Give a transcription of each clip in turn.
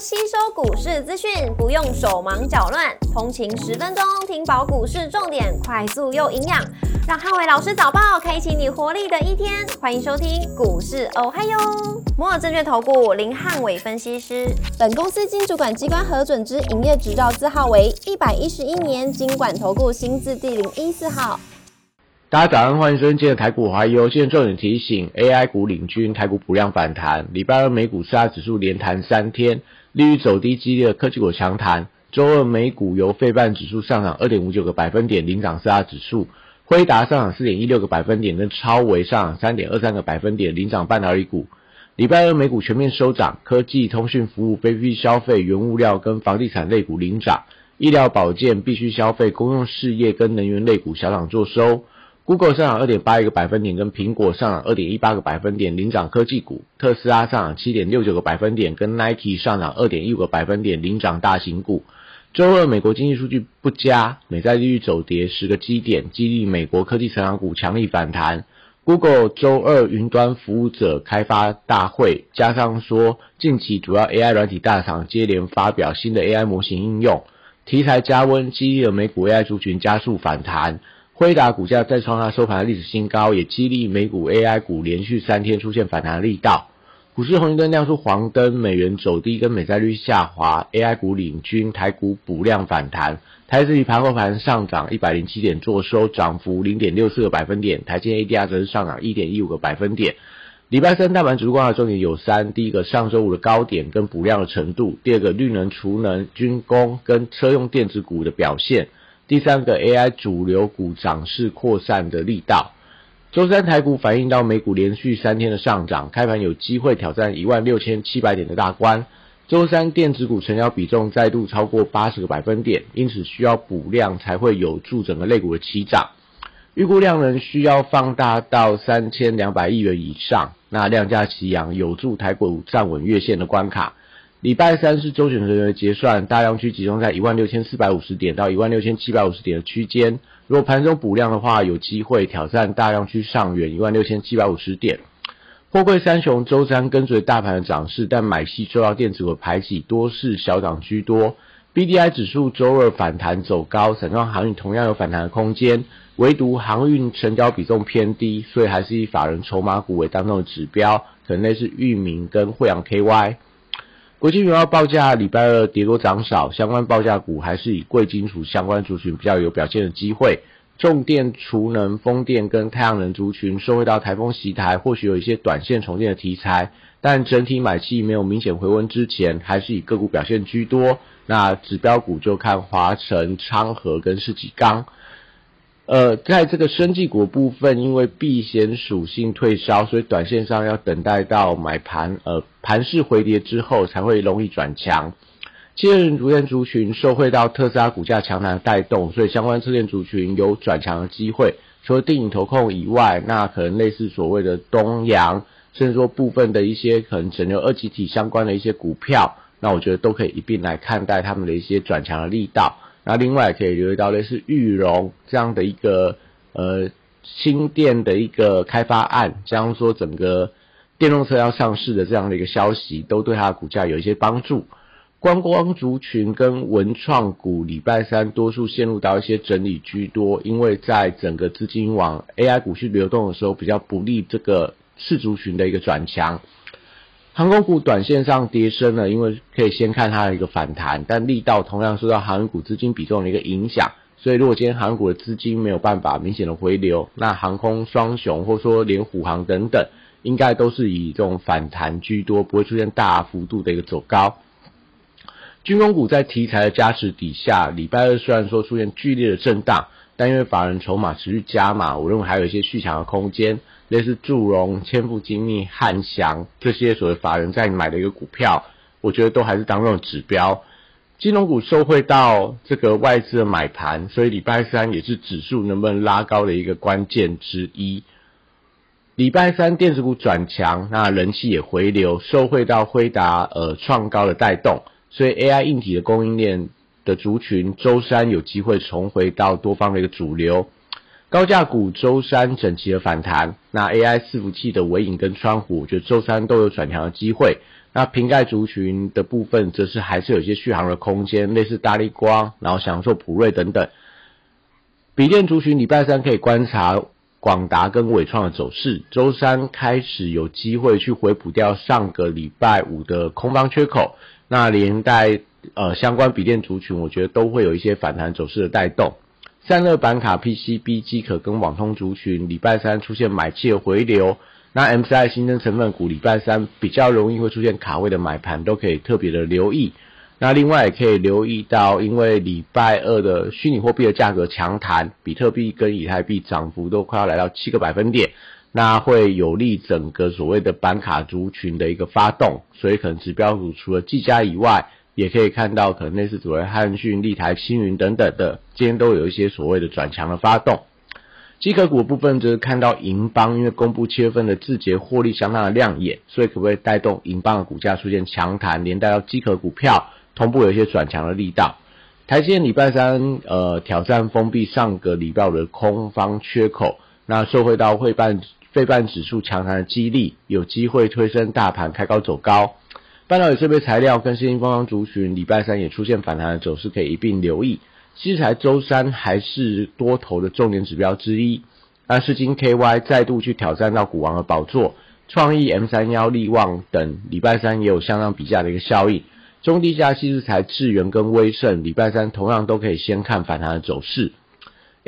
吸收股市资讯，不用手忙脚乱，通勤十分钟听饱股市重点，快速又营养，让汉伟老师早报开启你活力的一天。欢迎收听股市哦嗨哟，摩尔证券投顾林汉伟分析师，本公司经主管机关核准之营业执照字号为一百一十一年经管投顾新字第零一四号。大家早上欢迎收听今天的台股华优。现在重点提醒：AI 股领军，台股补量反弹。礼拜二美股四大指数连弹三天，利率走低激烈的科技股强弹。周二美股由费半指数上涨二点五九个百分点领涨四大指数，辉达上涨四点一六个百分点，跟超微上涨三点二三个百分点领涨半导体股。礼拜二美股全面收涨，科技、通讯服务、非必消费、原物料跟房地产类股领涨，医疗保健、必须消费、公用事业跟能源类股小涨做收。Google 上涨二点八一个百分点，跟苹果上涨二点一八个百分点领涨科技股；特斯拉上涨七点六九个百分点，跟 Nike 上涨二点一五个百分点领涨大型股。周二美国经济数据不佳，美债利率走跌十个基点，激励美国科技成长股强力反弹。Google 周二云端服务者开发大会，加上说近期主要 AI 软体大厂接连发表新的 AI 模型应用，题材加温，激励了美股 AI 族群加速反弹。辉达股价再创它收盘的历史新高，也激励美股 AI 股连续三天出现反弹力道。股市红绿灯亮出黄灯，美元走低跟美债率下滑，AI 股领军，台股补量反弹。台指期盘后盘上涨一百零七点，做收涨幅零点六四个百分点。台积 ADR 则是上涨一点一五个百分点。礼拜三大盘指数观察重点有三：第一个上周五的高点跟补量的程度；第二个绿能、储能、军工跟车用电子股的表现。第三个 AI 主流股涨势扩散的力道，周三台股反映到美股连续三天的上涨，开盘有机会挑战一万六千七百点的大关。周三电子股成交比重再度超过八十个百分点，因此需要补量才会有助整个类股的起涨。预估量能需要放大到三千两百亿元以上，那量价齐扬，有助台股站稳月线的关卡。礼拜三是周选人员的结算，大量区集中在一万六千四百五十点到一万六千七百五十点的区间。如果盘中补量的话，有机会挑战大量区上缘一万六千七百五十点。货柜三雄周三跟随大盘的涨势，但买气受到电子股排挤，多是小涨居多。B D I 指数周二反弹走高，散装航运同样有反弹的空间，唯独航运成交比重偏低，所以还是以法人筹码股为当中的指标，可能类似域名跟惠阳 K Y。国际原油报价礼拜二跌多涨少，相关报价股还是以贵金属相关族群比较有表现的机会。重电、储能、风电跟太阳能族群受惠到台风袭台，或许有一些短线重建的题材，但整体买气没有明显回温之前，还是以个股表现居多。那指标股就看华晨、昌河跟世纪钢。呃，在这个生技股部分，因为避险属性退烧，所以短线上要等待到买盘呃盘势回跌之后，才会容易转强。汽车人逐渐族群受惠到特斯拉股价强弹带动，所以相关车电族群有转强的机会。除了电影投控以外，那可能类似所谓的东阳，甚至说部分的一些可能整流二级体相关的一些股票，那我觉得都可以一并来看待他们的一些转强的力道。那另外可以留意到类似玉荣这样的一个呃新店的一个开发案，将说整个电动车要上市的这样的一个消息，都对它的股价有一些帮助。观光族群跟文创股礼拜三多数陷入到一些整理居多，因为在整个资金往 AI 股去流动的时候，比较不利这个次族群的一个转强。航空股短线上跌升了，因为可以先看它的一个反弹，但力道同样受到航空股资金比重的一个影响，所以如果今天航空股的资金没有办法明显的回流，那航空双雄或说连虎航等等，应该都是以这种反弹居多，不会出现大幅度的一个走高。军工股在题材的加持底下，礼拜二虽然说出现剧烈的震荡，但因为法人筹码持续加码，我认为还有一些续强的空间。类似祝融、千富精密、汉翔这些所谓法人在买的一个股票，我觉得都还是当中的指标。金融股受惠到这个外资的买盘，所以礼拜三也是指数能不能拉高的一个关键之一。礼拜三电子股转强，那人气也回流，受惠到辉达呃创高的带动，所以 AI 硬体的供应链的族群，周三有机会重回到多方的一个主流。高价股周三整齐的反弹，那 AI 伺服器的尾影跟窗户，我觉得周三都有转强的机会。那瓶盖族群的部分，则是还是有些续航的空间，类似大力光，然后享受普瑞等等。笔电族群礼拜三可以观察广达跟伟创的走势，周三开始有机会去回补掉上个礼拜五的空方缺口，那连带呃相关笔电族群，我觉得都会有一些反弹走势的带动。散热板卡、PCB、机壳跟网通族群，礼拜三出现买气的回流。那 MCI 新增成分股，礼拜三比较容易会出现卡位的买盘，都可以特别的留意。那另外也可以留意到，因为礼拜二的虚拟货币的价格强弹，比特币跟以太币涨幅都快要来到七个百分点，那会有利整个所谓的板卡族群的一个发动，所以可能指标股除了技嘉以外，也可以看到可能类似所谓汉讯、立台、星云等等的，今天都有一些所谓的转强的发动。机壳股部分则是看到银邦，因为公布七月份的字节获利相当的亮眼，所以可不可以带动银邦的股价出现强弹，连带到机壳股票？同步有一些转强的力道，台积电礼拜三呃挑战封闭上个礼拜五的空方缺口，那受惠到汇办费半指数强弹的激励，有机会推升大盘开高走高。半导体设备材料跟新兴方方族群礼拜三也出现反弹的走势，可以一并留意。其实才周三还是多头的重点指标之一，那是金 KY 再度去挑战到股王的宝座，创意 M 三幺力旺等礼拜三也有相当比价的一个效应。中低价细材智源跟威盛，礼拜三同样都可以先看反弹的走势。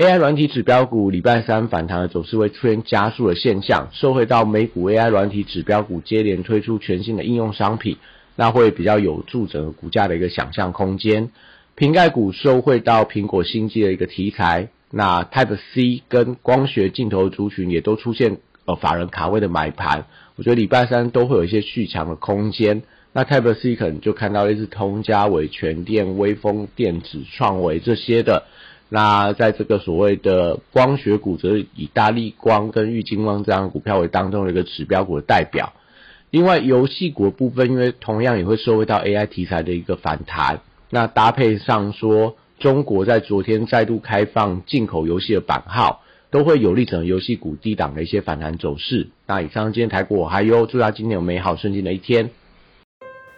AI 软体指标股礼拜三反弹的走势会出现加速的现象，受惠到美股 AI 软体指标股接连推出全新的应用商品，那会比较有助整个股价的一个想象空间。瓶盖股受惠到苹果新机的一个题材，那 Type C 跟光学镜头族群也都出现呃法人卡位的买盘，我觉得礼拜三都会有一些续强的空间。那 Type C 可能就看到类似通家伟、全电、微风电子、创维这些的。那在这个所谓的光学股，则以大力光跟玉金光这样股票为当中的一个指标股的代表。另外，游戏股部分，因为同样也会受到 AI 题材的一个反弹。那搭配上说，中国在昨天再度开放进口游戏的版号，都会有利整个游戏股低档的一些反弹走势。那以上今天台股我还有，祝大家今天有美好顺境的一天。